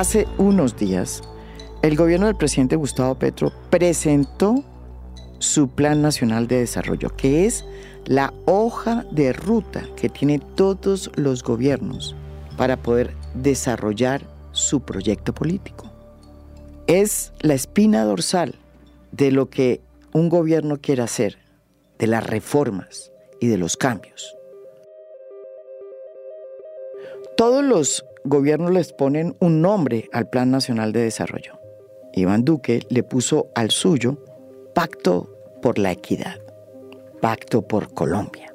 hace unos días, el gobierno del presidente Gustavo Petro presentó su Plan Nacional de Desarrollo, que es la hoja de ruta que tiene todos los gobiernos para poder desarrollar su proyecto político. Es la espina dorsal de lo que un gobierno quiere hacer, de las reformas y de los cambios. Todos los gobiernos les ponen un nombre al Plan Nacional de Desarrollo. Iván Duque le puso al suyo Pacto por la Equidad, Pacto por Colombia.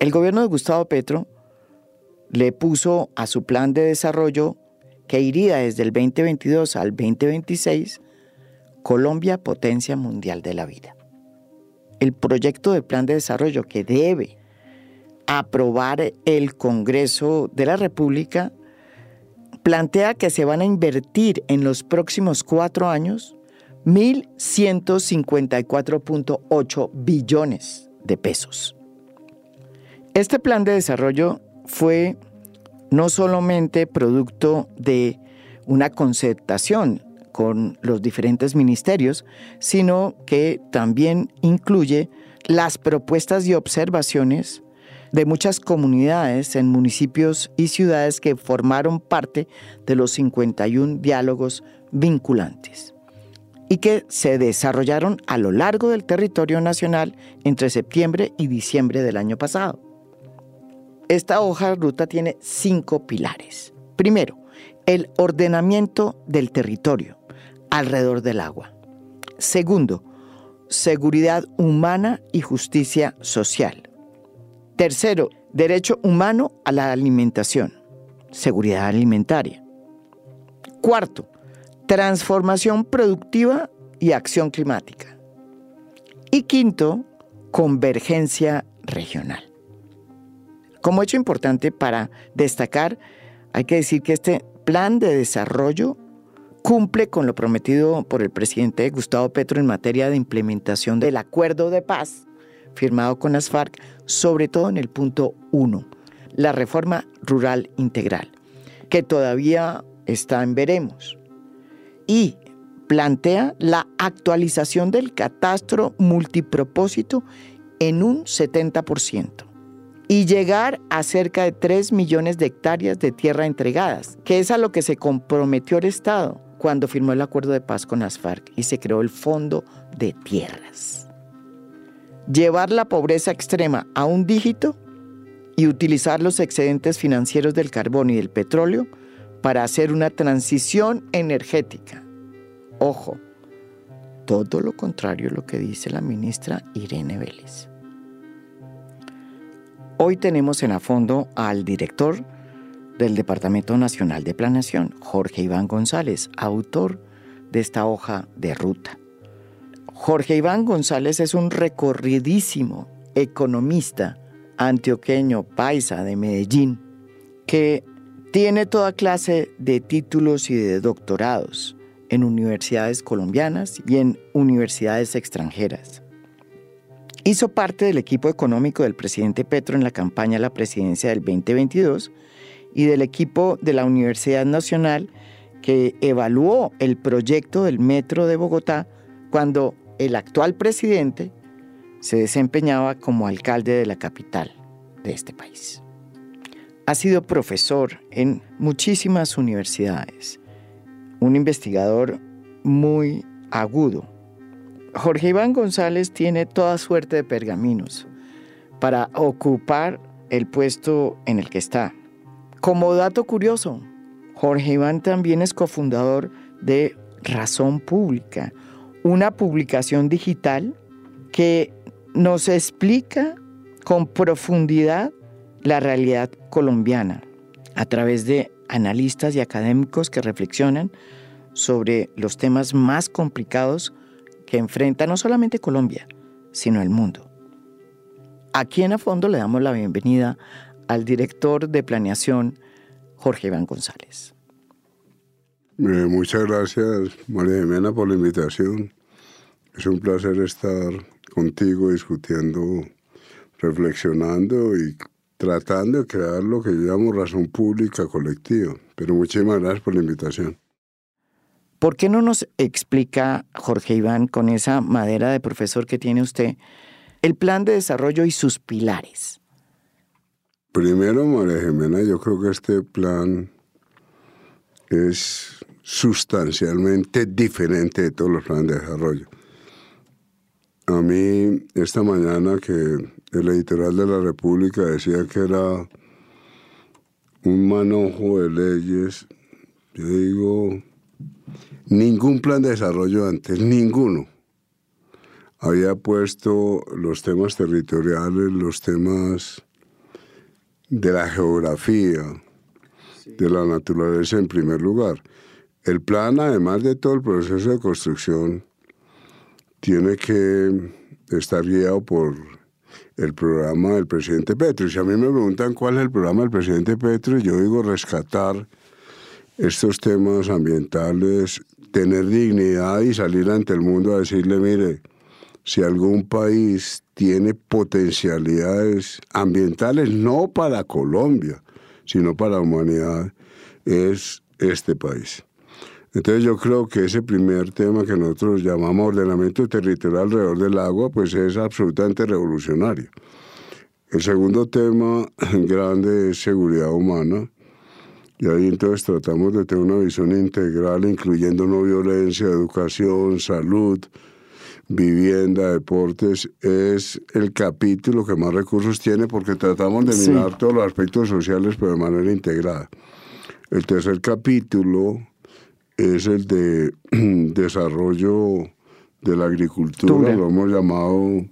El gobierno de Gustavo Petro le puso a su plan de desarrollo que iría desde el 2022 al 2026 Colombia Potencia Mundial de la Vida. El proyecto de plan de desarrollo que debe aprobar el Congreso de la República plantea que se van a invertir en los próximos cuatro años 1.154.8 billones de pesos. Este plan de desarrollo fue no solamente producto de una concertación con los diferentes ministerios, sino que también incluye las propuestas y observaciones de muchas comunidades en municipios y ciudades que formaron parte de los 51 diálogos vinculantes y que se desarrollaron a lo largo del territorio nacional entre septiembre y diciembre del año pasado. Esta hoja de ruta tiene cinco pilares. Primero, el ordenamiento del territorio alrededor del agua. Segundo, seguridad humana y justicia social. Tercero, derecho humano a la alimentación, seguridad alimentaria. Cuarto, transformación productiva y acción climática. Y quinto, convergencia regional. Como hecho importante para destacar, hay que decir que este plan de desarrollo cumple con lo prometido por el presidente Gustavo Petro en materia de implementación del acuerdo de paz firmado con las FARC, sobre todo en el punto 1, la reforma rural integral, que todavía está en veremos. Y plantea la actualización del catastro multipropósito en un 70% y llegar a cerca de 3 millones de hectáreas de tierra entregadas, que es a lo que se comprometió el Estado cuando firmó el acuerdo de paz con las FARC y se creó el Fondo de Tierras llevar la pobreza extrema a un dígito y utilizar los excedentes financieros del carbón y del petróleo para hacer una transición energética. Ojo, todo lo contrario a lo que dice la ministra Irene Vélez. Hoy tenemos en a fondo al director del Departamento Nacional de Planeación, Jorge Iván González, autor de esta hoja de ruta. Jorge Iván González es un recorridísimo economista antioqueño paisa de Medellín que tiene toda clase de títulos y de doctorados en universidades colombianas y en universidades extranjeras. Hizo parte del equipo económico del presidente Petro en la campaña a la presidencia del 2022 y del equipo de la Universidad Nacional que evaluó el proyecto del Metro de Bogotá cuando el actual presidente se desempeñaba como alcalde de la capital de este país. Ha sido profesor en muchísimas universidades, un investigador muy agudo. Jorge Iván González tiene toda suerte de pergaminos para ocupar el puesto en el que está. Como dato curioso, Jorge Iván también es cofundador de Razón Pública, una publicación digital que nos explica con profundidad la realidad colombiana a través de analistas y académicos que reflexionan sobre los temas más complicados que enfrenta no solamente Colombia, sino el mundo. Aquí en A Fondo le damos la bienvenida al director de planeación, Jorge Iván González. Eh, muchas gracias, María Jimena, por la invitación. Es un placer estar contigo discutiendo, reflexionando y tratando de crear lo que llamo razón pública colectiva. Pero muchísimas gracias por la invitación. ¿Por qué no nos explica, Jorge Iván, con esa madera de profesor que tiene usted, el plan de desarrollo y sus pilares? Primero, María Jimena, yo creo que este plan es sustancialmente diferente de todos los planes de desarrollo. A mí, esta mañana que el editorial de la República decía que era un manojo de leyes, yo digo, ningún plan de desarrollo antes, ninguno, había puesto los temas territoriales, los temas de la geografía, de la naturaleza en primer lugar. El plan, además de todo el proceso de construcción, tiene que estar guiado por el programa del presidente Petro. Si a mí me preguntan cuál es el programa del presidente Petro, yo digo rescatar estos temas ambientales, tener dignidad y salir ante el mundo a decirle, mire, si algún país tiene potencialidades ambientales, no para Colombia, sino para la humanidad, es este país. Entonces yo creo que ese primer tema que nosotros llamamos ordenamiento territorial alrededor del agua, pues es absolutamente revolucionario. El segundo tema grande es seguridad humana. Y ahí entonces tratamos de tener una visión integral, incluyendo no violencia, educación, salud, vivienda, deportes, es el capítulo que más recursos tiene porque tratamos de mirar todos los aspectos sociales pero de manera integrada. El tercer capítulo es el de desarrollo de la agricultura, lo hemos llamado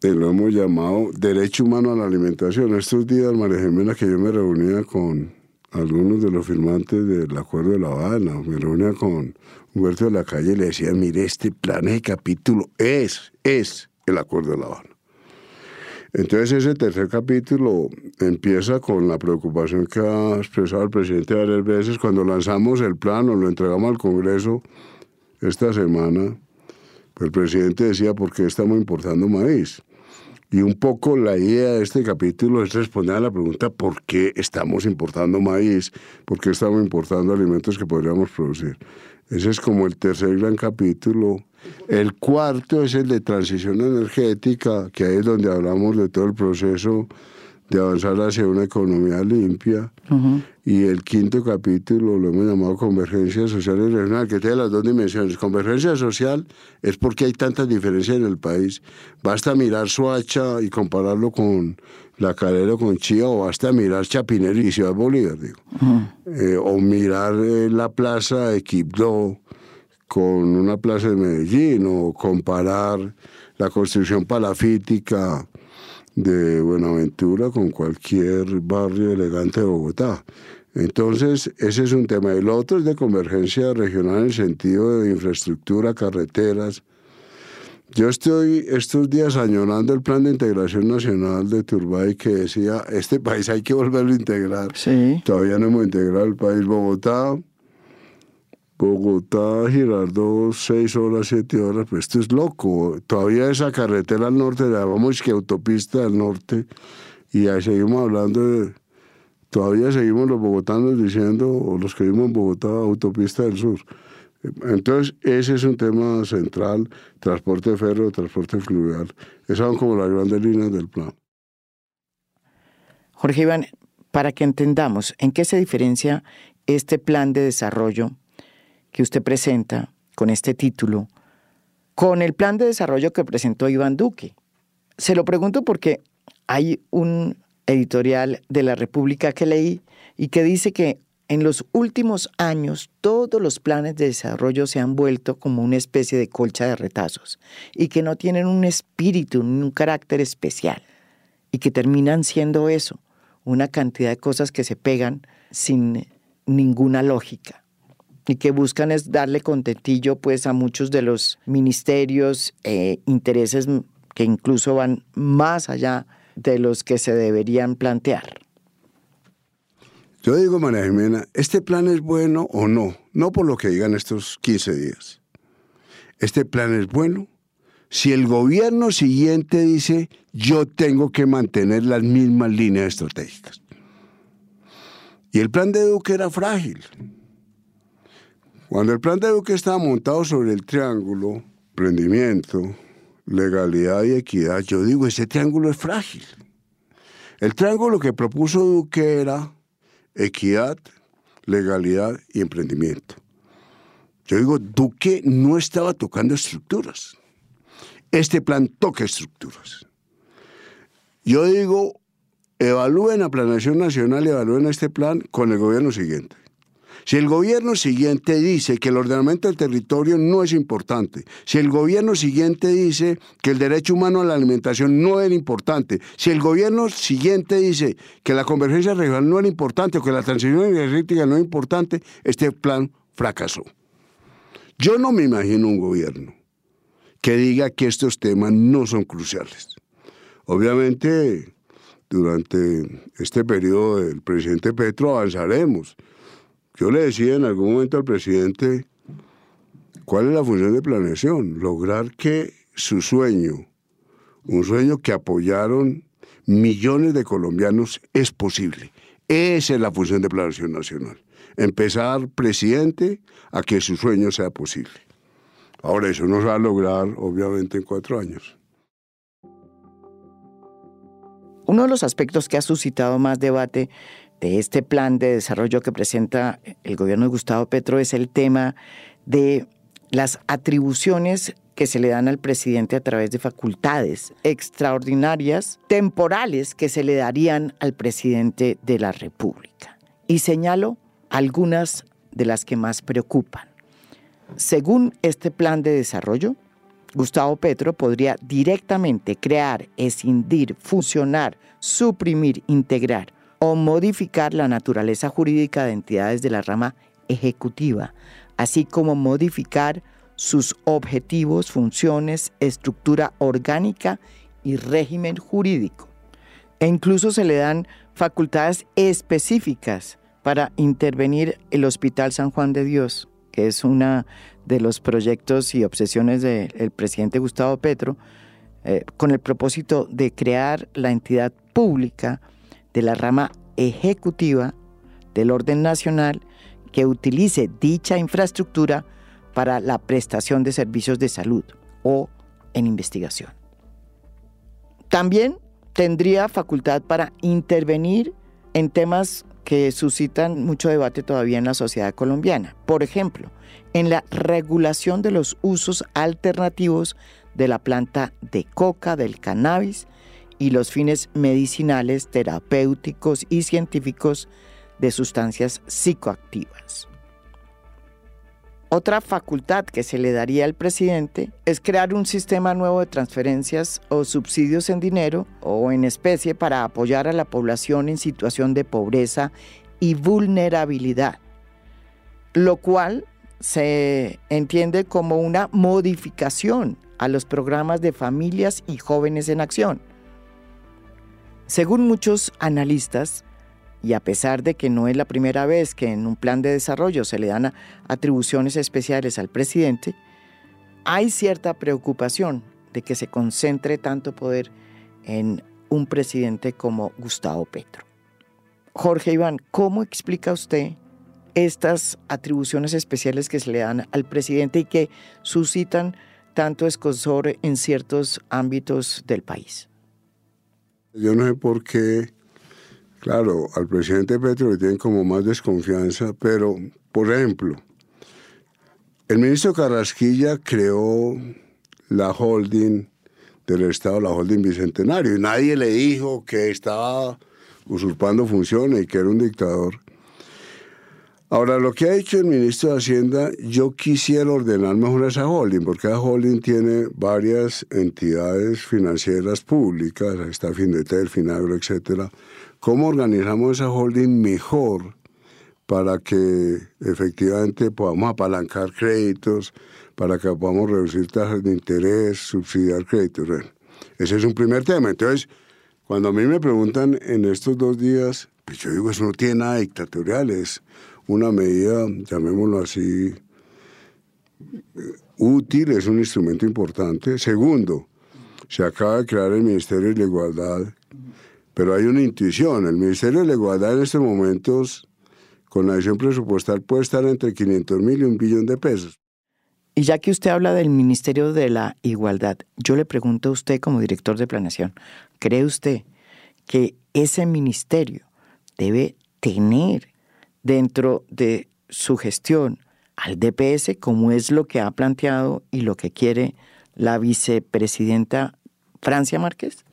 eh, lo hemos llamado derecho humano a la alimentación. Estos días, María Jimena, que yo me reunía con algunos de los firmantes del Acuerdo de La Habana, me reunía con Humberto de la Calle y le decía, mire, este plan, de capítulo es, es el Acuerdo de La Habana. Entonces ese tercer capítulo empieza con la preocupación que ha expresado el presidente varias veces cuando lanzamos el plan o lo entregamos al Congreso esta semana. Pues el presidente decía, ¿por qué estamos importando maíz? Y un poco la idea de este capítulo es responder a la pregunta ¿por qué estamos importando maíz? ¿Por qué estamos importando alimentos que podríamos producir? Ese es como el tercer gran capítulo. El cuarto es el de transición energética, que ahí es donde hablamos de todo el proceso de avanzar hacia una economía limpia. Y el quinto capítulo lo hemos llamado convergencia social y regional, que tiene las dos dimensiones. Convergencia social es porque hay tantas diferencias en el país. Basta mirar Soacha y compararlo con La Calera con Chía, o basta mirar Chapinero y Ciudad Bolívar, digo. Eh, o mirar eh, la plaza de Quibdó con una plaza de Medellín, o comparar la construcción palafítica de Buenaventura con cualquier barrio elegante de Bogotá. Entonces, ese es un tema. El otro es de convergencia regional en el sentido de infraestructura, carreteras. Yo estoy estos días añorando el plan de integración nacional de Turbay que decía, este país hay que volverlo a integrar. Sí. Todavía no hemos integrado el país. Bogotá Bogotá, Girardot, seis horas, siete horas, pues esto es loco. Todavía esa carretera al norte, la llamamos que autopista del norte, y ahí seguimos hablando de, todavía seguimos los bogotanos diciendo, o los que vivimos en Bogotá, autopista del sur. Entonces, ese es un tema central, transporte férreo, transporte fluvial. Esas son como las grandes líneas del plan. Jorge Iván, para que entendamos en qué se diferencia este plan de desarrollo que usted presenta con este título con el plan de desarrollo que presentó Iván Duque. Se lo pregunto porque hay un editorial de la República que leí y que dice que en los últimos años todos los planes de desarrollo se han vuelto como una especie de colcha de retazos y que no tienen un espíritu ni un carácter especial y que terminan siendo eso, una cantidad de cosas que se pegan sin ninguna lógica y que buscan es darle contentillo pues a muchos de los ministerios, e intereses que incluso van más allá de los que se deberían plantear. Yo digo, María Jimena, ¿este plan es bueno o no? No por lo que digan estos 15 días. Este plan es bueno si el gobierno siguiente dice yo tengo que mantener las mismas líneas estratégicas. Y el plan de Duque era frágil. Cuando el plan de Duque estaba montado sobre el triángulo, prendimiento, legalidad y equidad, yo digo, ese triángulo es frágil. El triángulo que propuso Duque era equidad, legalidad y emprendimiento. Yo digo, Duque no estaba tocando estructuras. Este plan toca estructuras. Yo digo, evalúen la planeación nacional, evalúen este plan con el gobierno siguiente. Si el gobierno siguiente dice que el ordenamiento del territorio no es importante, si el gobierno siguiente dice que el derecho humano a la alimentación no era importante, si el gobierno siguiente dice que la convergencia regional no era importante o que la transición energética no es importante, este plan fracasó. Yo no me imagino un gobierno que diga que estos temas no son cruciales. Obviamente, durante este periodo del presidente Petro avanzaremos yo le decía en algún momento al presidente, ¿cuál es la función de planeación? Lograr que su sueño, un sueño que apoyaron millones de colombianos, es posible. Esa es la función de planeación nacional. Empezar, presidente, a que su sueño sea posible. Ahora, eso no se va a lograr, obviamente, en cuatro años. Uno de los aspectos que ha suscitado más debate de este plan de desarrollo que presenta el gobierno de Gustavo Petro es el tema de las atribuciones que se le dan al presidente a través de facultades extraordinarias, temporales, que se le darían al presidente de la República. Y señalo algunas de las que más preocupan. Según este plan de desarrollo, Gustavo Petro podría directamente crear, escindir, fusionar, suprimir, integrar o modificar la naturaleza jurídica de entidades de la rama ejecutiva, así como modificar sus objetivos, funciones, estructura orgánica y régimen jurídico. E incluso se le dan facultades específicas para intervenir el Hospital San Juan de Dios, que es uno de los proyectos y obsesiones del presidente Gustavo Petro, eh, con el propósito de crear la entidad pública de la rama ejecutiva del orden nacional que utilice dicha infraestructura para la prestación de servicios de salud o en investigación. También tendría facultad para intervenir en temas que suscitan mucho debate todavía en la sociedad colombiana. Por ejemplo, en la regulación de los usos alternativos de la planta de coca, del cannabis y los fines medicinales, terapéuticos y científicos de sustancias psicoactivas. Otra facultad que se le daría al presidente es crear un sistema nuevo de transferencias o subsidios en dinero o en especie para apoyar a la población en situación de pobreza y vulnerabilidad, lo cual se entiende como una modificación a los programas de familias y jóvenes en acción según muchos analistas, y a pesar de que no es la primera vez que en un plan de desarrollo se le dan atribuciones especiales al presidente, hay cierta preocupación de que se concentre tanto poder en un presidente como Gustavo Petro. Jorge Iván, ¿cómo explica usted estas atribuciones especiales que se le dan al presidente y que suscitan tanto escosor en ciertos ámbitos del país? Yo no sé por qué, claro, al presidente Petro le tienen como más desconfianza, pero, por ejemplo, el ministro Carrasquilla creó la holding del Estado, la holding Bicentenario, y nadie le dijo que estaba usurpando funciones y que era un dictador. Ahora, lo que ha dicho el ministro de Hacienda, yo quisiera ordenar mejor esa holding, porque esa holding tiene varias entidades financieras públicas, está Findetel, Finagro, etcétera. ¿Cómo organizamos esa holding mejor para que efectivamente podamos apalancar créditos, para que podamos reducir tasas de interés, subsidiar créditos? ese es un primer tema. Entonces, cuando a mí me preguntan en estos dos días, pues yo digo, eso no tiene nada dictatorial, es una medida, llamémoslo así, útil, es un instrumento importante. Segundo, se acaba de crear el Ministerio de la Igualdad, pero hay una intuición. El Ministerio de la Igualdad en estos momentos, con la edición presupuestal, puede estar entre 500 mil y un billón de pesos. Y ya que usted habla del Ministerio de la Igualdad, yo le pregunto a usted como director de planeación, ¿cree usted que ese ministerio debe tener dentro de su gestión al DPS como es lo que ha planteado y lo que quiere la vicepresidenta Francia Márquez?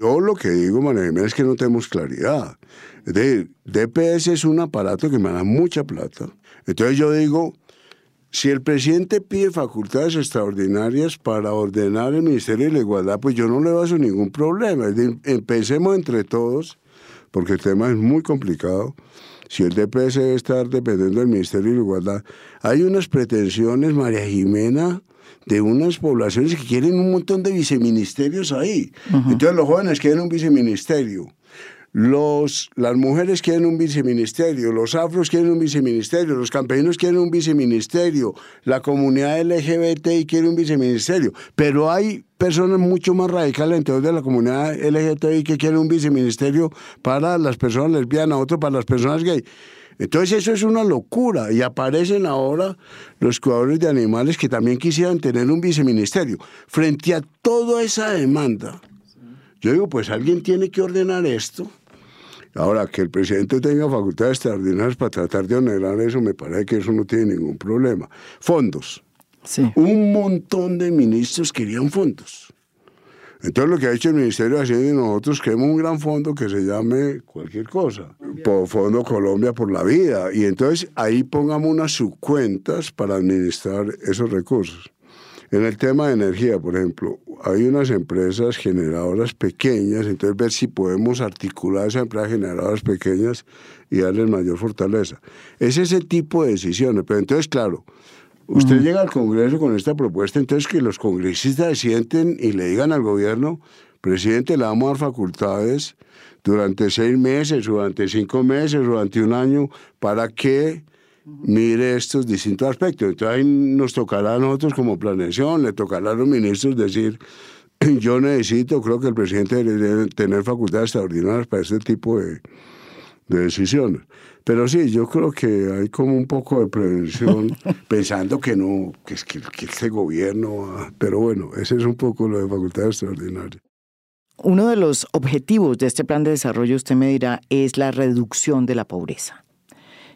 Yo lo que digo, María es que no tenemos claridad. Es decir, DPS es un aparato que me da mucha plata. Entonces yo digo, si el presidente pide facultades extraordinarias para ordenar el Ministerio de la Igualdad, pues yo no le baso ningún problema. empecemos entre todos, porque el tema es muy complicado. Si el DPS debe estar dependiendo del Ministerio de Igualdad, hay unas pretensiones, María Jimena, de unas poblaciones que quieren un montón de viceministerios ahí. Entonces los jóvenes quieren un viceministerio. Los, las mujeres quieren un viceministerio, los afros quieren un viceministerio, los campesinos quieren un viceministerio, la comunidad LGBTI quiere un viceministerio, pero hay personas mucho más radicales dentro de la comunidad LGBTI que quieren un viceministerio para las personas lesbianas, otro para las personas gay. Entonces eso es una locura y aparecen ahora los cuidadores de animales que también quisieran tener un viceministerio. Frente a toda esa demanda, yo digo, pues alguien tiene que ordenar esto. Ahora, que el presidente tenga facultades extraordinarias para tratar de ordenar eso, me parece que eso no tiene ningún problema. Fondos. Sí. Un montón de ministros querían fondos. Entonces lo que ha hecho el Ministerio de Hacienda y nosotros queremos un gran fondo que se llame cualquier cosa, por Fondo Colombia por la Vida. Y entonces ahí pongamos unas subcuentas para administrar esos recursos. En el tema de energía, por ejemplo, hay unas empresas generadoras pequeñas, entonces ver si podemos articular esas empresas generadoras pequeñas y darles mayor fortaleza. Es ese tipo de decisiones. Pero entonces, claro, usted llega al Congreso con esta propuesta, entonces que los congresistas sienten y le digan al gobierno, presidente, le vamos a dar facultades durante seis meses, durante cinco meses, durante un año, para que mire estos distintos aspectos. Entonces ahí nos tocará a nosotros como planeación, le tocará a los ministros decir, yo necesito, creo que el presidente debe tener facultades extraordinarias para este tipo de, decisiones. Pero sí, yo creo que hay como un poco de prevención, pensando que no, que es que, que este gobierno, pero bueno, ese es un poco lo de facultades extraordinarias. Uno de los objetivos de este plan de desarrollo, usted me dirá, es la reducción de la pobreza.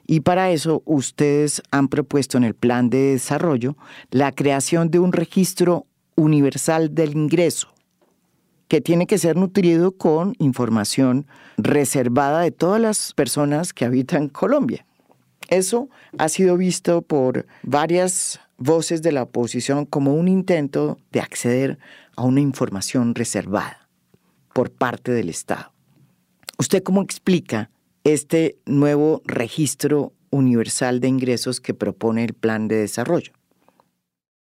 Y para eso ustedes han propuesto en el plan de desarrollo la creación de un registro universal del ingreso, que tiene que ser nutrido con información reservada de todas las personas que habitan Colombia. Eso ha sido visto por varias voces de la oposición como un intento de acceder a una información reservada por parte del Estado. ¿Usted cómo explica este nuevo registro universal de ingresos que propone el plan de desarrollo?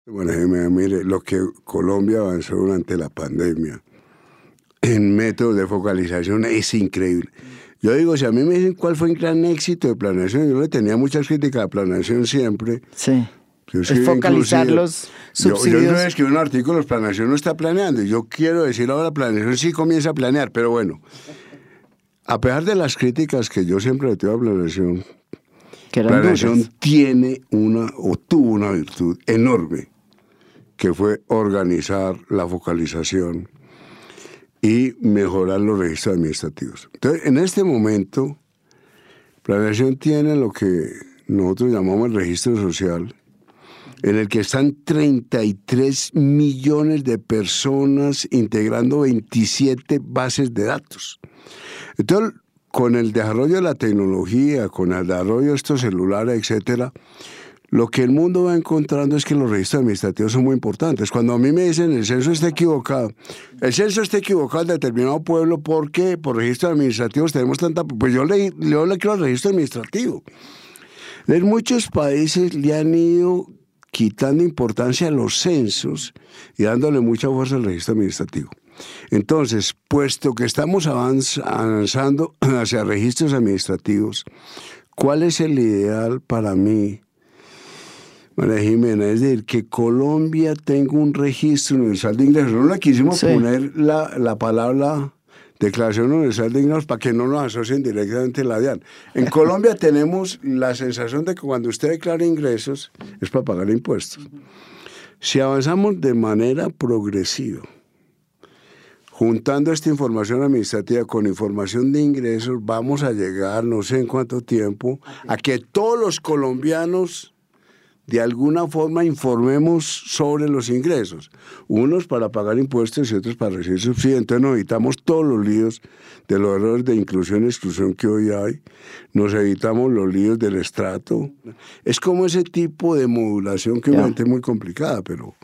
Bueno, mire, lo que Colombia avanzó durante la pandemia en métodos de focalización es increíble. Yo digo, si a mí me dicen cuál fue el gran éxito de planeación, yo le tenía muchas críticas a planeación siempre. Sí. es focalizar los subsidios. Yo, yo no escribí un artículo, planeación no está planeando. Yo quiero decir ahora, planeación sí comienza a planear, pero bueno, a pesar de las críticas que yo siempre le tengo a Planeación, Planeación tiene una, o tuvo una virtud enorme, que fue organizar la focalización y mejorar los registros administrativos. Entonces, en este momento, Planeación tiene lo que nosotros llamamos el registro social, en el que están 33 millones de personas integrando 27 bases de datos. Entonces, con el desarrollo de la tecnología, con el desarrollo de estos celulares, etcétera, lo que el mundo va encontrando es que los registros administrativos son muy importantes. Cuando a mí me dicen el censo está equivocado, el censo está equivocado en determinado pueblo porque por registros administrativos tenemos tanta... Pues yo le, yo le quiero el registro administrativo. En muchos países le han ido quitando importancia a los censos y dándole mucha fuerza al registro administrativo. Entonces, puesto que estamos avanzando hacia registros administrativos, ¿cuál es el ideal para mí? María Jimena, es decir, que Colombia tenga un registro universal de ingresos. No le quisimos poner la, la palabra Declaración Universal de Ingresos para que no nos asocien directamente la DIAN. En Colombia tenemos la sensación de que cuando usted declara ingresos es para pagar impuestos. Si avanzamos de manera progresiva, juntando esta información administrativa con información de ingresos, vamos a llegar, no sé en cuánto tiempo, a que todos los colombianos de alguna forma informemos sobre los ingresos. Unos para pagar impuestos y otros para recibir subsidios. Entonces nos evitamos todos los líos de los errores de inclusión y exclusión que hoy hay. Nos evitamos los líos del estrato. Es como ese tipo de modulación que obviamente es muy complicada, pero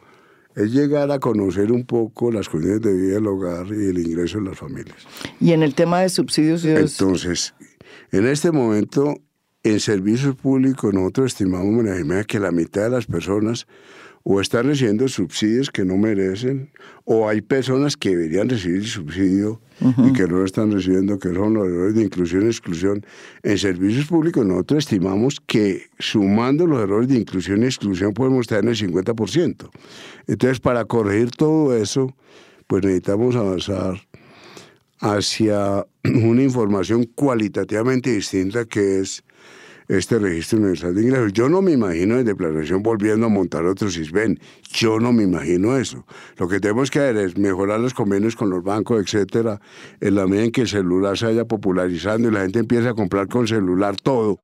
es llegar a conocer un poco las condiciones de vida del hogar y el ingreso de las familias. Y en el tema de subsidios... Entonces, en este momento en servicios públicos nosotros estimamos que la mitad de las personas o están recibiendo subsidios que no merecen, o hay personas que deberían recibir subsidio y que no lo están recibiendo, que son los errores de inclusión y exclusión. En servicios públicos nosotros estimamos que sumando los errores de inclusión y exclusión podemos estar en el 50%. Entonces, para corregir todo eso, pues necesitamos avanzar hacia una información cualitativamente distinta que es este registro universal de ingresos. Yo no me imagino en declaración volviendo a montar otro CISBEN. Yo no me imagino eso. Lo que tenemos que hacer es mejorar los convenios con los bancos, etcétera, en la medida en que el celular se vaya popularizando y la gente empieza a comprar con celular todo.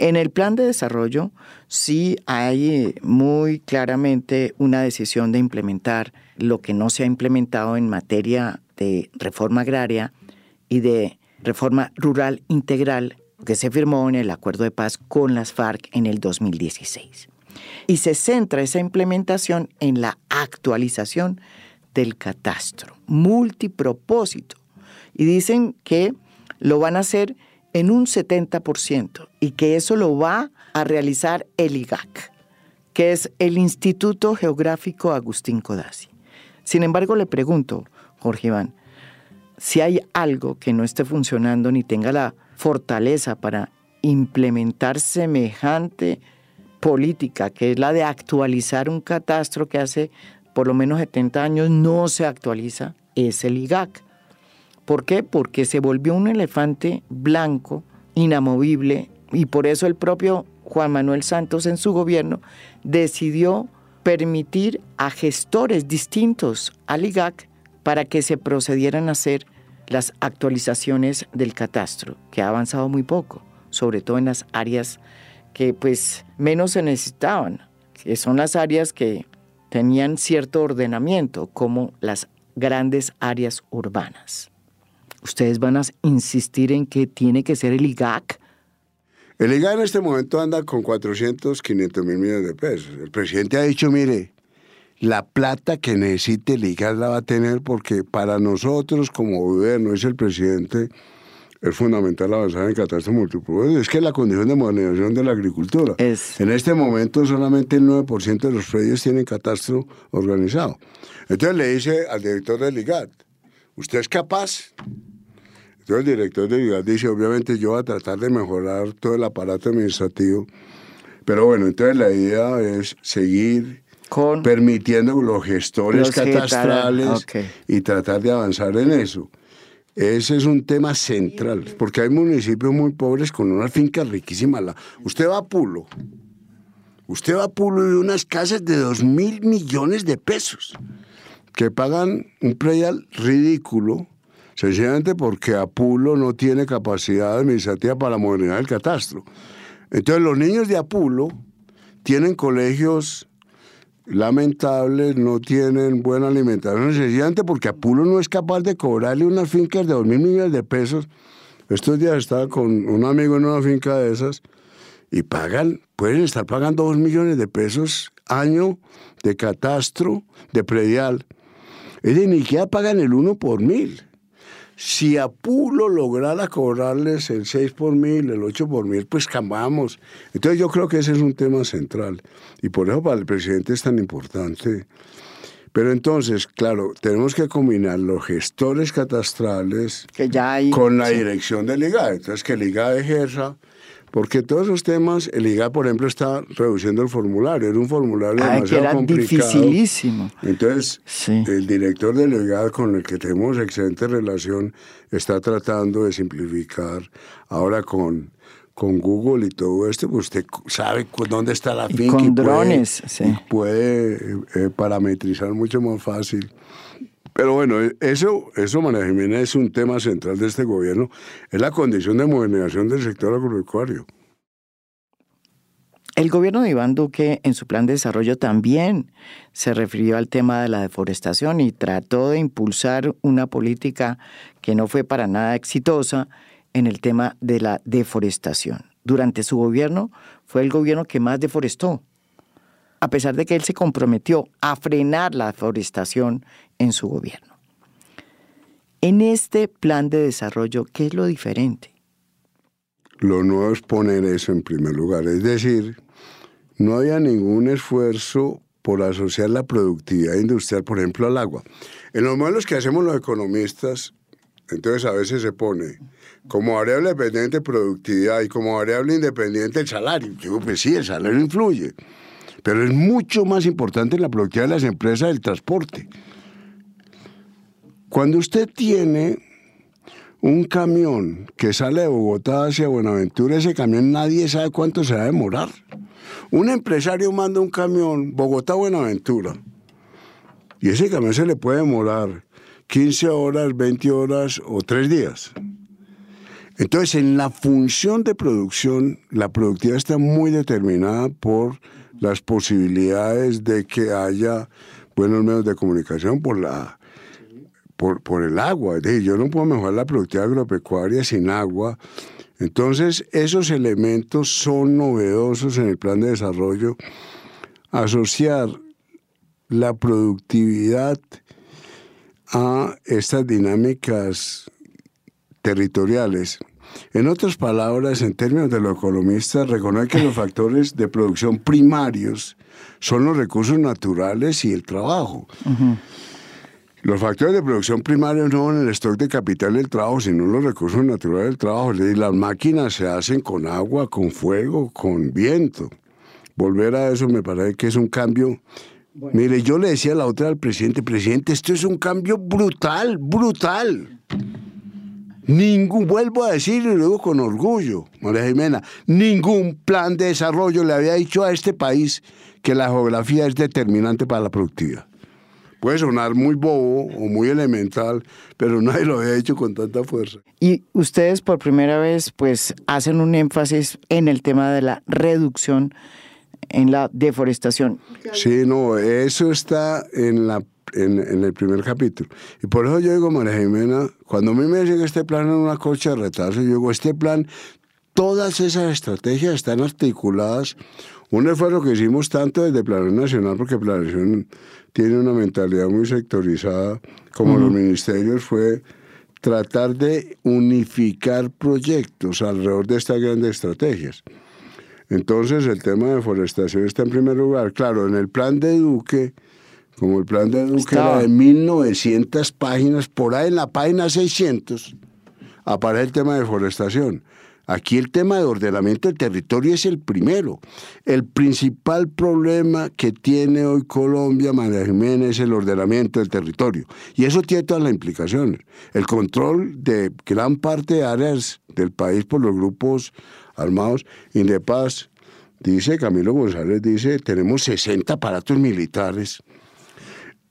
En el plan de desarrollo sí hay muy claramente una decisión de implementar lo que no se ha implementado en materia de reforma agraria y de reforma rural integral que se firmó en el acuerdo de paz con las FARC en el 2016. Y se centra esa implementación en la actualización del catastro, multipropósito. Y dicen que lo van a hacer en un 70% y que eso lo va a realizar el IGAC, que es el Instituto Geográfico Agustín Codazzi. Sin embargo, le pregunto, Jorge Iván, si hay algo que no esté funcionando ni tenga la fortaleza para implementar semejante política, que es la de actualizar un catastro que hace por lo menos 70 años no se actualiza, es el IGAC. ¿Por qué? Porque se volvió un elefante blanco, inamovible, y por eso el propio Juan Manuel Santos en su gobierno decidió permitir a gestores distintos al IGAC para que se procedieran a hacer las actualizaciones del catastro, que ha avanzado muy poco, sobre todo en las áreas que pues menos se necesitaban, que son las áreas que tenían cierto ordenamiento, como las grandes áreas urbanas. ¿Ustedes van a insistir en que tiene que ser el IGAC? El IGAC en este momento anda con 400, 500 mil millones de pesos. El presidente ha dicho, mire, la plata que necesite ligar la va a tener porque para nosotros como gobierno, es el presidente, es fundamental avanzar en catástrofe múltiple. Es que la condición de modernización de la agricultura. En este momento solamente el 9% de los predios tienen catastro organizado. Entonces le dice al director del IGAT, ¿usted es capaz? Entonces el director del IGAT dice, obviamente yo voy a tratar de mejorar todo el aparato administrativo, pero bueno, entonces la idea es seguir permitiendo los gestores catastrales y tratar de avanzar en eso. Ese es un tema central, porque hay municipios muy pobres con unas fincas riquísimas. Usted va a Pulo, usted va a Pulo y unas casas de dos mil millones de pesos que pagan un predial ridículo, sencillamente porque Apulo no tiene capacidad administrativa para modernizar el catastro. Entonces los niños de Apulo tienen colegios lamentables, no tienen buena alimentación, sencillamente porque Apulo no es capaz de cobrarle unas fincas de dos mil millones de pesos. Estos días estaba con un amigo en una finca de esas y pagan, pueden estar pagando dos millones de pesos año de catastro, de predial. Es de ni siquiera pagan el uno por mil. Si Apulo lograra cobrarles el 6 por mil, el 8 por mil, pues cambiamos. Entonces yo creo que ese es un tema central y por eso para el presidente es tan importante. Pero entonces, claro, tenemos que combinar los gestores catastrales que ya hay, con la dirección del IGAE. Entonces, que el IGAE ejerza Porque todos esos temas, el IGA, por ejemplo, está reduciendo el formulario. Era un formulario Ay, que demasiado era complicado. dificilísimo. Entonces, Sí. el director del IGA, con el que tenemos excelente relación, está tratando de simplificar. Ahora con, con Google y todo esto, pues usted sabe dónde está la Y finca. con puede- drones, sí. y puede eh, eh, parametrizar mucho más fácil. Pero bueno, eh, eso, eso, María Jimena, es un tema central de este gobierno, es la condición de modernización del sector agropecuario. El gobierno de Iván Duque en su plan de desarrollo también se refirió al tema de la deforestación y trató de impulsar una política que no fue para nada exitosa en el tema de la deforestación. Durante su gobierno fue el gobierno que más deforestó, a pesar de que él se comprometió a frenar la deforestación en su gobierno. En este plan de desarrollo, ¿qué es lo diferente? Lo nuevo es poner eso en primer lugar, es decir, no había ningún esfuerzo por asociar la productividad industrial, por ejemplo, al agua. En los modelos que hacemos los economistas, entonces a veces se pone como variable dependiente productividad y como variable independiente el salario. Yo pues sí, el salario influye, pero es mucho más importante la productividad de las empresas del transporte. Cuando usted tiene un camión que sale de Bogotá hacia Buenaventura, ese camión nadie sabe cuánto se va a demorar. Un empresario manda un camión Bogotá-Buenaventura y ese camión se le puede demorar 15 horas, 20 horas o 3 días. Entonces, en la función de producción, la productividad está muy determinada por las posibilidades de que haya buenos medios de comunicación, por la por, el agua. Es decir, yo no puedo mejorar la productividad agropecuaria sin agua. Entonces, esos elementos son novedosos en el plan de desarrollo. Asociar la productividad a estas dinámicas territoriales. En otras palabras, en términos de los economistas, reconoce que los factores de producción primarios son los recursos naturales y el trabajo. Los factores de producción primarios no son el stock de capital del trabajo, sino los recursos naturales del trabajo. Es decir, las máquinas se hacen con agua, con fuego, con viento. Volver a eso me parece que es un cambio. Mire, yo le decía la otra al presidente, presidente, esto es un cambio brutal, brutal. Ningún, vuelvo a decir y lo digo con orgullo, María Jimena, ningún plan de desarrollo le había dicho a este país que la geografía es determinante para la productividad. Puede sonar muy bobo o muy elemental, pero nadie lo había hecho con tanta fuerza. Y ustedes por primera vez pues hacen un énfasis en el tema de la reducción en la deforestación. Sí, no, eso está en, la, en, en el primer capítulo. Y por eso yo digo, María Jimena, cuando a mí me que este plan es una cocha de retarse, yo digo, este plan, todas esas estrategias están articuladas. Un esfuerzo que hicimos tanto desde Plan Nacional, porque Planeación tiene una mentalidad muy sectorizada, como los ministerios, fue tratar de unificar proyectos alrededor de estas grandes estrategias. Entonces el tema de deforestación está en primer lugar. Claro, en el plan de Duque, como el plan de Duque Estaba. era de 1900 páginas, por ahí en la página 600 aparece el tema de deforestación. Aquí el tema de ordenamiento del territorio es el primero. El principal problema que tiene hoy Colombia, María Jiménez, es el ordenamiento del territorio. Y eso tiene todas las implicaciones. El control de gran parte de áreas del país por los grupos armados. Indepaz dice, Camilo González dice, tenemos 60 aparatos militares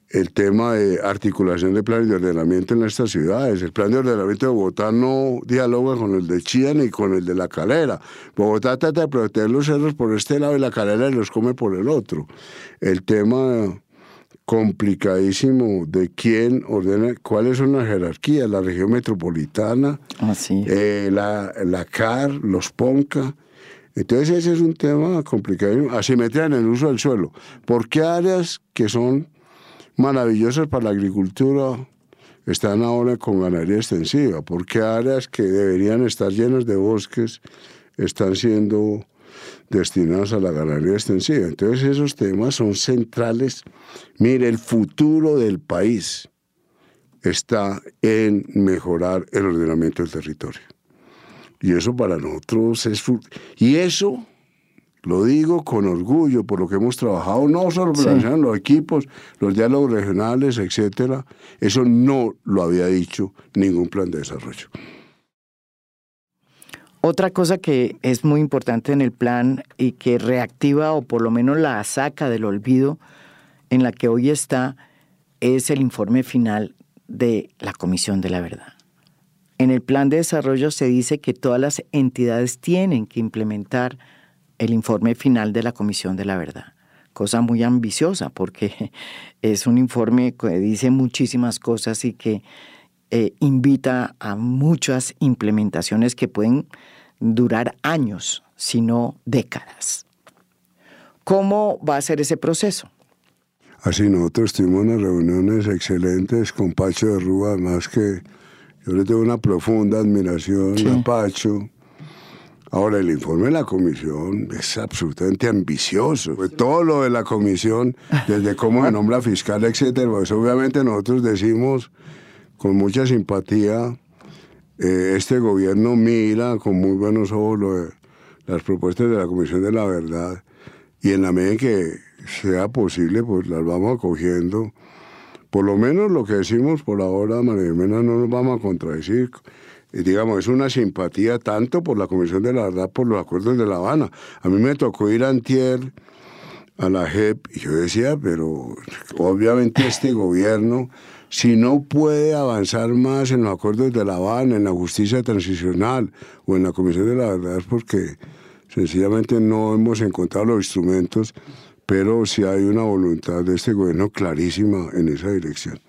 el tema de articulación de planes de ordenamiento en estas ciudades. El plan de ordenamiento de Bogotá no dialoga con el de Chía ni con el de La Calera. Bogotá trata de proteger los cerros por este lado y La Calera los come por el otro. El tema complicadísimo de quién ordena, cuáles son las jerarquías, la región metropolitana, eh, la, la CAR, los PONCA. Entonces ese es un tema complicado. Asimetría en el uso del suelo. ¿Por qué áreas que son maravillosas para la agricultura están ahora con ganadería extensiva? ¿Por qué áreas que deberían estar llenas de bosques están siendo destinadas a la ganadería extensiva? Entonces esos temas son centrales. Mire, el futuro del país está en mejorar el ordenamiento del territorio. Y eso para nosotros es... Y eso lo digo con orgullo por lo que hemos trabajado, no solo los equipos, los diálogos regionales, etcétera. Eso no lo había dicho ningún plan de desarrollo. Otra cosa que es muy importante en el plan y que reactiva o por lo menos la saca del olvido en la que hoy está es el informe final de la Comisión de la Verdad. En el plan de desarrollo se dice que todas las entidades tienen que implementar el informe final de la Comisión de la Verdad. Cosa muy ambiciosa porque es un informe que dice muchísimas cosas y que eh, invita a muchas implementaciones que pueden durar años, si no décadas. ¿Cómo va a ser ese proceso? Así nosotros tuvimos unas reuniones excelentes con Pacho de Rúa, además que yo le tengo una profunda admiración a Pacho Ahora, el informe de la comisión es absolutamente ambicioso. Todo lo de la comisión, desde cómo se nombra fiscal, etcétera, pues obviamente nosotros decimos con mucha simpatía, eh, este gobierno mira con muy buenos ojos las propuestas de la Comisión de la Verdad y en la medida en que sea posible, pues las vamos acogiendo. Por lo menos lo que decimos por ahora, María Jimena, no nos vamos a contradecir digamos, es una simpatía tanto por la Comisión de la Verdad, por los acuerdos de La Habana. A mí me tocó ir a Antier a la JEP y yo decía, pero obviamente este gobierno, si no puede avanzar más en los acuerdos de La Habana, en la justicia transicional o en la Comisión de la Verdad, es porque sencillamente no hemos encontrado los instrumentos, pero sí hay una voluntad de este gobierno clarísima en esa dirección.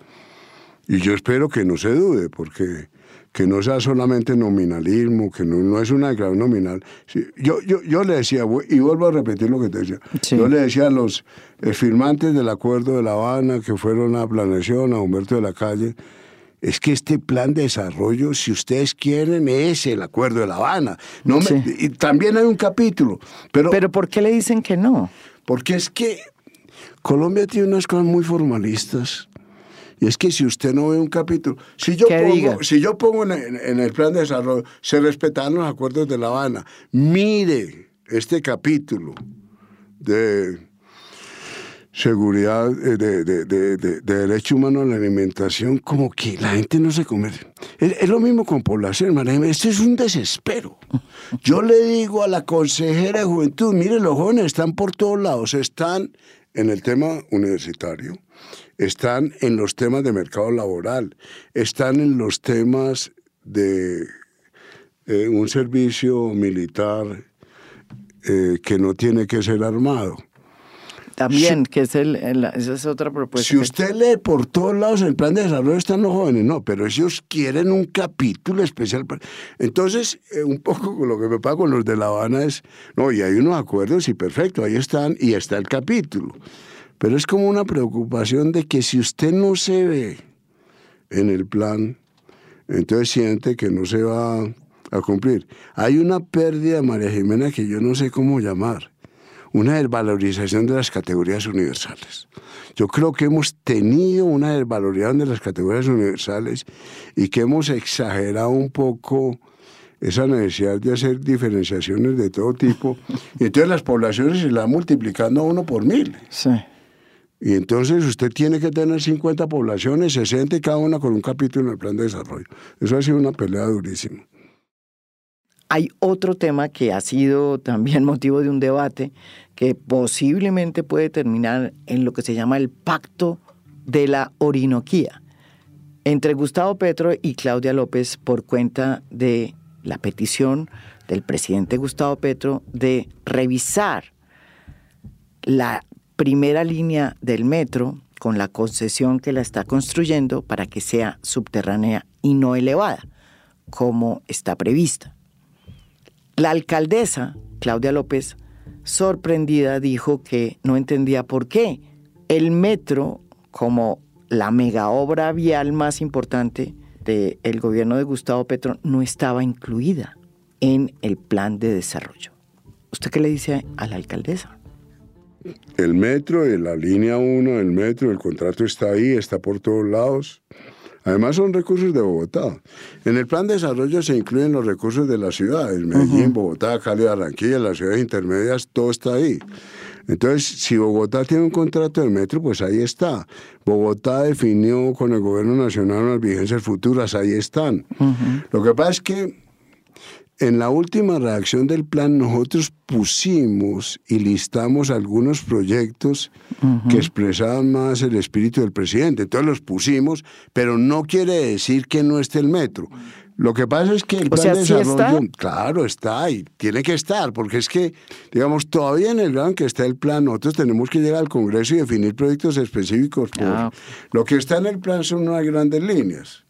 Y yo espero que no se dude, porque que no sea solamente nominalismo, que no, es una declaración nominal. Yo, yo, yo le decía, y vuelvo a repetir lo que te decía, yo le decía a los eh, firmantes del Acuerdo de La Habana, que fueron a Planeación, a Humberto de la Calle, es que este plan de desarrollo, si ustedes quieren, es el Acuerdo de La Habana. No y también hay un capítulo. Pero, pero ¿por qué le dicen que no? Porque es que Colombia tiene unas cosas muy formalistas y es que si usted no ve un capítulo, si yo pongo, si yo pongo en, el plan de desarrollo, se respetan los acuerdos de La Habana, mire este capítulo de seguridad, eh, de, de, de, de, derecho humano a la alimentación, como que la gente no se come. Es, lo mismo con población, María. Esto es un desespero. Yo le digo a la consejera de juventud, mire, los jóvenes están por todos lados, están en el tema universitario, están en los temas de mercado laboral, están en los temas de eh, un servicio militar eh, que no tiene que ser armado. También, que es el, esa es otra propuesta. Si usted lee por todos lados el plan de desarrollo están los jóvenes, no, pero ellos quieren un capítulo especial. Entonces, eh, un poco lo que me pasa con los de La Habana es, no, y hay unos acuerdos y perfecto, ahí están, y está el capítulo. Pero es como una preocupación de que si usted no se ve en el plan, entonces siente que no se va a cumplir. Hay una pérdida, María Jimena, que yo no sé cómo llamar, una desvalorización de las categorías universales. Yo creo que hemos tenido una desvalorización de las categorías universales y que hemos exagerado un poco esa necesidad de hacer diferenciaciones de todo tipo. Y entonces las poblaciones se la van multiplicando uno por mil. Sí. Y entonces usted tiene que tener 50 poblaciones, 60 y cada una con un capítulo en el plan de desarrollo. Eso ha sido una pelea durísima. Hay otro tema que ha sido también motivo de un debate que posiblemente puede terminar en lo que se llama el pacto de la Orinoquía entre Gustavo Petro y Claudia López por cuenta de la petición del presidente Gustavo Petro de revisar la primera línea del metro con la concesión que la está construyendo para que sea subterránea y no elevada, como está prevista. La alcaldesa, Claudia López, sorprendida, dijo que no entendía por qué el metro, como la mega obra vial más importante del gobierno de Gustavo Petro, no estaba incluida en el plan de desarrollo. ¿Usted qué le dice a la alcaldesa? El metro, la línea 1 del metro, el contrato está ahí, está por todos lados. Además son recursos de Bogotá. En el plan de desarrollo se incluyen los recursos de las ciudades, Medellín, Bogotá, Cali, Barranquilla, las ciudades intermedias, todo está ahí. Entonces, si Bogotá tiene un contrato de metro, pues ahí está. Bogotá definió con el gobierno nacional unas vigencias futuras, ahí están. Lo que pasa es que en la última redacción del plan nosotros pusimos y listamos algunos proyectos que expresaban más el espíritu del presidente. Entonces los pusimos, pero no quiere decir que no esté el metro. Lo que pasa es que el plan de desarrollo, claro, está ahí, tiene que estar, porque es que, digamos, todavía en el gran que está el plan, nosotros tenemos que llegar al Congreso y definir proyectos específicos. Ah. Lo que está en el plan son unas grandes líneas.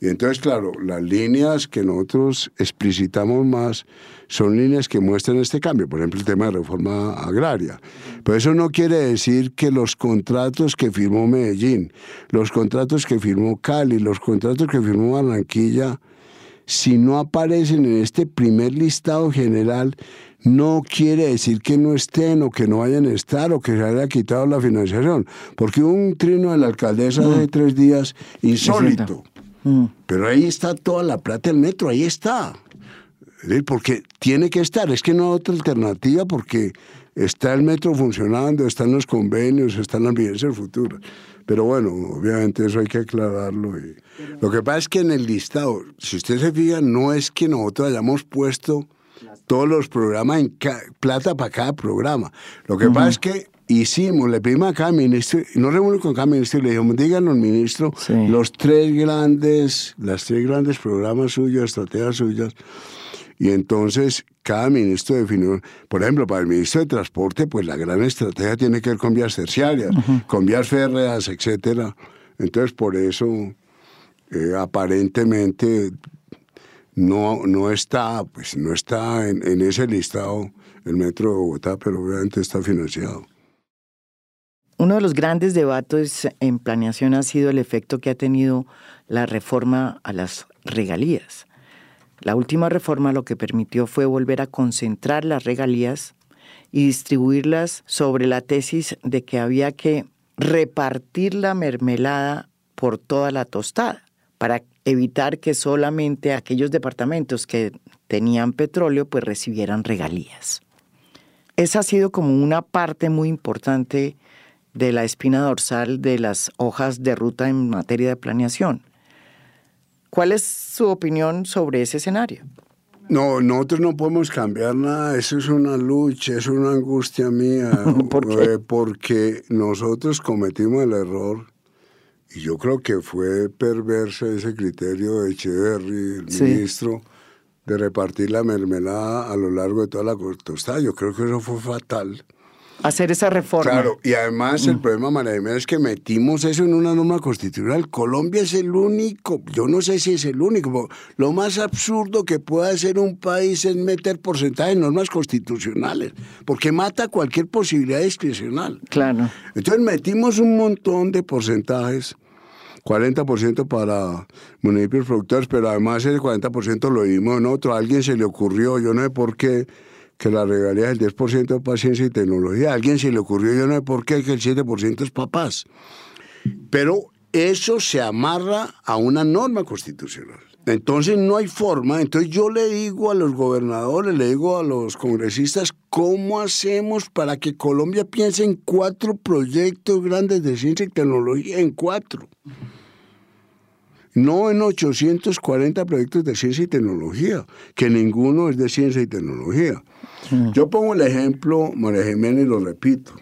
Y entonces, claro, las líneas que nosotros explicitamos más son líneas que muestran este cambio, por ejemplo, el tema de reforma agraria. Pero eso no quiere decir que los contratos que firmó Medellín, los contratos que firmó Cali, los contratos que firmó Barranquilla, si no aparecen en este primer listado general, no quiere decir que no estén o que no vayan a estar o que se haya quitado la financiación. Porque hubo un trino de la alcaldesa hace tres días insólito. Mm. Pero ahí está toda la plata del metro, ahí está. Porque tiene que estar, es que no hay otra alternativa porque está el metro funcionando, están los convenios, están las vivencias futuras. Pero bueno, obviamente eso hay que aclararlo. Lo que pasa es que en el listado, si usted se fija, no es que nosotros hayamos puesto todos los programas en plata para cada programa. Lo que pasa es que hicimos, le pedimos a cada ministro, nos reunimos con cada ministro y le dijimos, díganos, ministro, los tres grandes, las tres grandes programas suyos, estrategias suyas. Y entonces cada ministro definió, por ejemplo, para el ministro de Transporte, pues la gran estrategia tiene que ver con vías terciarias, con vías férreas, etcétera. Entonces, por eso, eh, aparentemente, no, no está, pues no está en, en ese listado el metro de Bogotá, pero obviamente está financiado. Uno de los grandes debates en planeación ha sido el efecto que ha tenido la reforma a las regalías. La última reforma lo que permitió fue volver a concentrar las regalías y distribuirlas sobre la tesis de que había que repartir la mermelada por toda la tostada para evitar que solamente aquellos departamentos que tenían petróleo pues recibieran regalías. Esa ha sido como una parte muy importante de la espina dorsal de las hojas de ruta en materia de planeación. ¿Cuál es su opinión sobre ese escenario? No, nosotros no podemos cambiar nada, eso es una lucha, es una angustia mía, eh, porque nosotros cometimos el error, y yo creo que fue perverso ese criterio de Echeverry, el ministro, de repartir la mermelada a lo largo de toda la costa. Yo creo que eso fue fatal hacer esa reforma. Claro, y además el mm. problema, María es que metimos eso en una norma constitucional. Colombia es el único, yo no sé si es el único, lo más absurdo que puede hacer un país es meter porcentaje en normas constitucionales, porque mata cualquier posibilidad discrecional. Claro. Entonces metimos un montón de porcentajes. 40% para municipios productores, pero además ese 40% lo dimos en otro. A alguien se le ocurrió, yo no sé por qué, que la regalía es el 10% para ciencia y tecnología. A alguien se le ocurrió, yo no sé por qué, que el 7% es paz. Pero eso se amarra a una norma constitucional. Entonces no hay forma. Entonces yo le digo a los gobernadores, le digo a los congresistas, ¿cómo hacemos para que Colombia piense en cuatro proyectos grandes de ciencia y tecnología? En cuatro. No en 840 proyectos de ciencia y tecnología, que ninguno es de ciencia y tecnología. Yo pongo el ejemplo, María Jiménez, lo repito.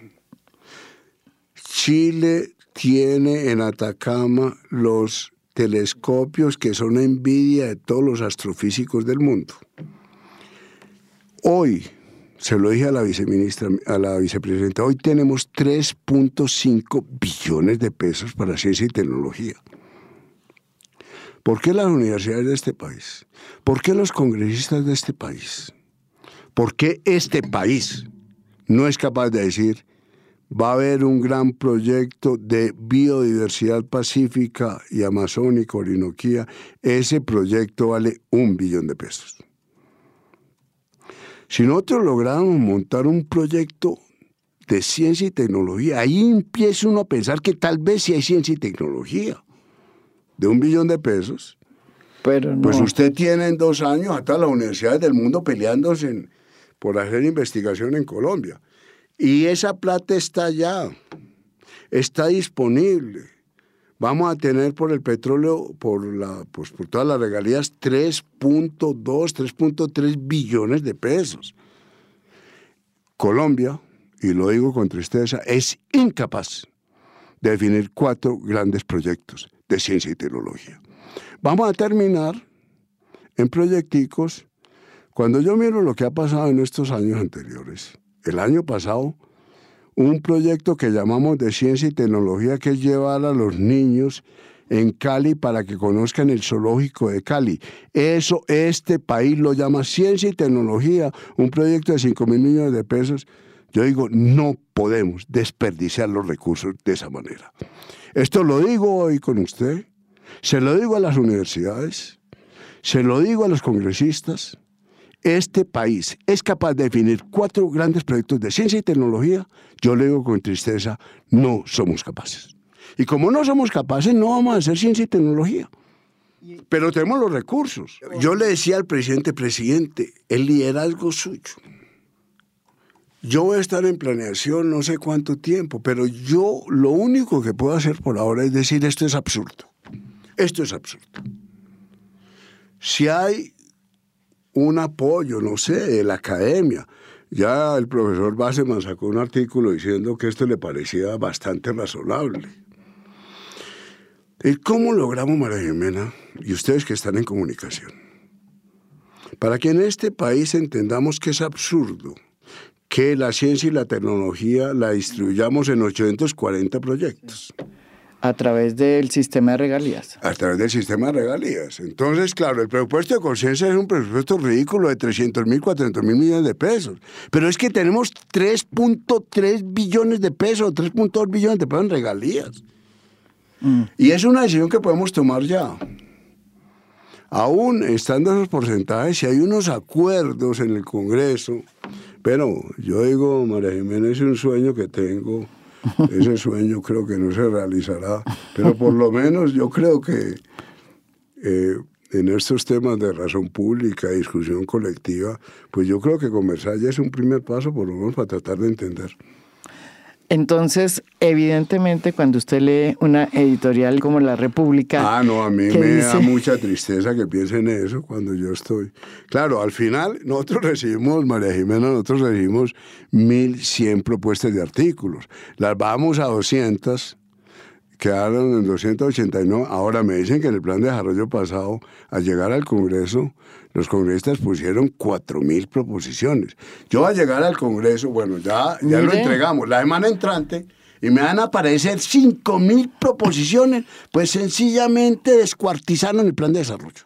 Chile tiene en Atacama los telescopios que son envidia de todos los astrofísicos del mundo. Hoy, se lo dije a la viceministra, a la vicepresidenta, hoy tenemos 3.5 billones de pesos para ciencia y tecnología. ¿Por qué las universidades de este país? ¿Por qué los congresistas de este país? ¿Por qué este país no es capaz de decir, va a haber un gran proyecto de biodiversidad pacífica y amazónica, orinoquía? Ese proyecto vale un billón de pesos. Si nosotros logramos montar un proyecto de ciencia y tecnología, ahí empieza uno a pensar que tal vez sí hay ciencia y tecnología. De un billón de pesos, Pero no. pues usted tiene en dos años a todas las universidades del mundo peleándose en- por hacer investigación en Colombia. Y esa plata está ya, está disponible. Vamos a tener por el petróleo, por, la, pues por todas las regalías, 3.2, 3.3 billones de pesos. Colombia, y lo digo con tristeza, es incapaz de definir cuatro grandes proyectos de ciencia y tecnología. Vamos a terminar en proyecticos. Cuando yo miro lo que ha pasado en estos años anteriores, el año pasado, un proyecto que llamamos de ciencia y tecnología que es llevar a los niños en Cali para que conozcan el zoológico de Cali. Eso este país lo llama ciencia y tecnología, un proyecto de 5 mil millones de pesos. Yo digo, no podemos desperdiciar los recursos de esa manera. Esto lo digo hoy con usted, se lo digo a las universidades, se lo digo a los congresistas. Este país es capaz de definir cuatro grandes proyectos de ciencia y tecnología. Yo le digo con tristeza, no somos capaces. Y como no somos capaces, no vamos a hacer ciencia y tecnología. Pero tenemos los recursos. Yo le decía al presidente, presidente, el liderazgo suyo. Yo voy a estar en planeación no sé cuánto tiempo, pero yo lo único que puedo hacer por ahora es decir, esto es absurdo. Esto es absurdo. Si hay un apoyo, no sé, de la academia, ya el profesor Basseman sacó un artículo diciendo que esto le parecía bastante razonable. ¿Y cómo logramos, María Jimena, y ustedes que están en comunicación, para que en este país entendamos que es absurdo que la ciencia y la tecnología la distribuyamos en 840 proyectos A través del sistema de regalías. a través del sistema de regalías. Entonces, claro, el presupuesto de conciencia es un presupuesto ridículo de 300 mil, 400 mil millones de pesos. Pero es que tenemos 3.3 billones de pesos, 3.2 billones de pesos en regalías. Y es una decisión que podemos tomar ya. Aún estando esos porcentajes, si hay unos acuerdos en el Congreso, pero yo digo, María Jiménez, es un sueño que tengo, ese sueño creo que no se realizará, pero por lo menos yo creo que eh, en estos temas de razón pública, discusión colectiva, pues yo creo que conversar ya es un primer paso, por lo menos para tratar de entender. Entonces, evidentemente, cuando usted lee una editorial como La República. Ah, no, a mí me da mucha tristeza que piensen eso cuando yo estoy. Claro, al final nosotros recibimos, María Jimena, nosotros recibimos 1.100 propuestas de artículos. Las bajamos a 200, quedaron en 289. Ahora me dicen que en el plan de desarrollo pasado, al llegar al Congreso, los congresistas pusieron 4.000 proposiciones. Yo al llegar al Congreso, bueno, ya, ya lo entregamos. La semana entrante y me van a aparecer 5.000 proposiciones, pues sencillamente descuartizaron el plan de desarrollo.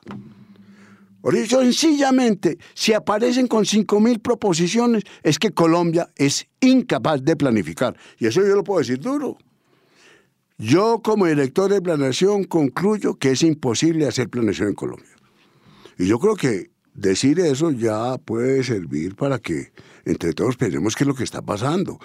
Por eso, sencillamente, si aparecen con 5.000 proposiciones, es que Colombia es incapaz de planificar. Y eso yo lo puedo decir duro. Yo, como director de planeación, concluyo que es imposible hacer planeación en Colombia. Y yo creo que decir eso ya puede servir para que entre todos pensemos qué es lo que está pasando.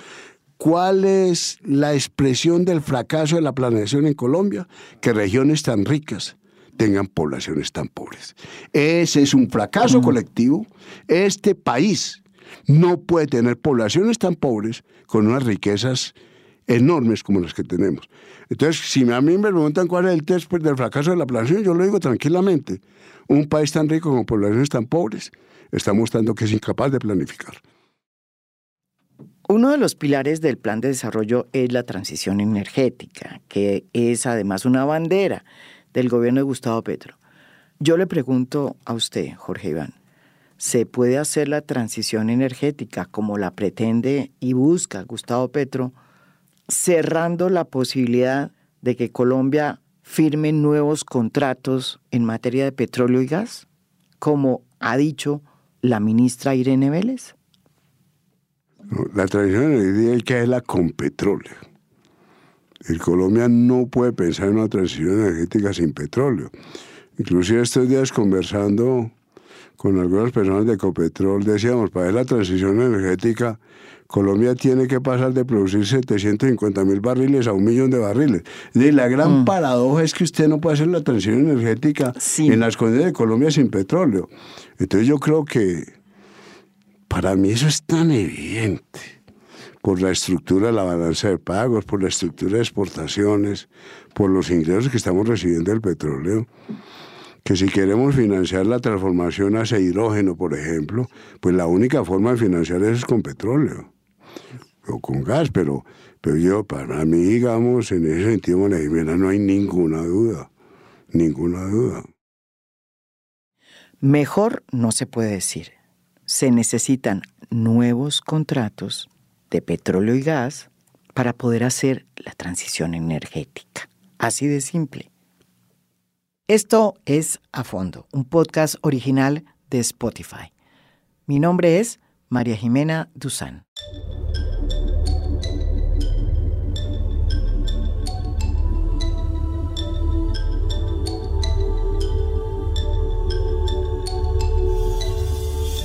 ¿Cuál es la expresión del fracaso de la planeación en Colombia? Que regiones tan ricas tengan poblaciones tan pobres. Ese es un fracaso colectivo. Este país no puede tener poblaciones tan pobres con unas riquezas enormes como las que tenemos. Entonces, si a mí me preguntan cuál es el test pues, del fracaso de la planeación, yo lo digo tranquilamente. Un país tan rico con poblaciones tan pobres está mostrando que es incapaz de planificar. Uno de los pilares del plan de desarrollo es la transición energética, que es además una bandera del gobierno de Gustavo Petro. Yo le pregunto a usted, Jorge Iván, ¿se puede hacer la transición energética como la pretende y busca Gustavo Petro, cerrando la posibilidad de que Colombia firme nuevos contratos en materia de petróleo y gas, como ha dicho la ministra Irene Vélez? La transición energética es la con petróleo. El Colombia no puede pensar en una transición energética sin petróleo. Inclusive estos días conversando con algunas personas de Ecopetrol, decíamos, para la transición energética, Colombia tiene que pasar de producir 750 mil barriles a un millón de barriles. Y la gran mm. paradoja es que usted no puede hacer la transición energética en las condiciones de Colombia sin petróleo. Entonces yo creo que para mí eso es tan evidente por la estructura de la balanza de pagos, por la estructura de exportaciones, por los ingresos que estamos recibiendo del petróleo, que si queremos financiar la transformación hacia hidrógeno, por ejemplo, pues la única forma de financiar eso es con petróleo o con gas, pero, pero yo, para mí, digamos, en ese sentido, María no hay ninguna duda, ninguna duda. Mejor no se puede decir. Se necesitan nuevos contratos de petróleo y gas para poder hacer la transición energética. Así de simple. Esto es A Fondo, un podcast original de Spotify. Mi nombre es María Jimena Duzán.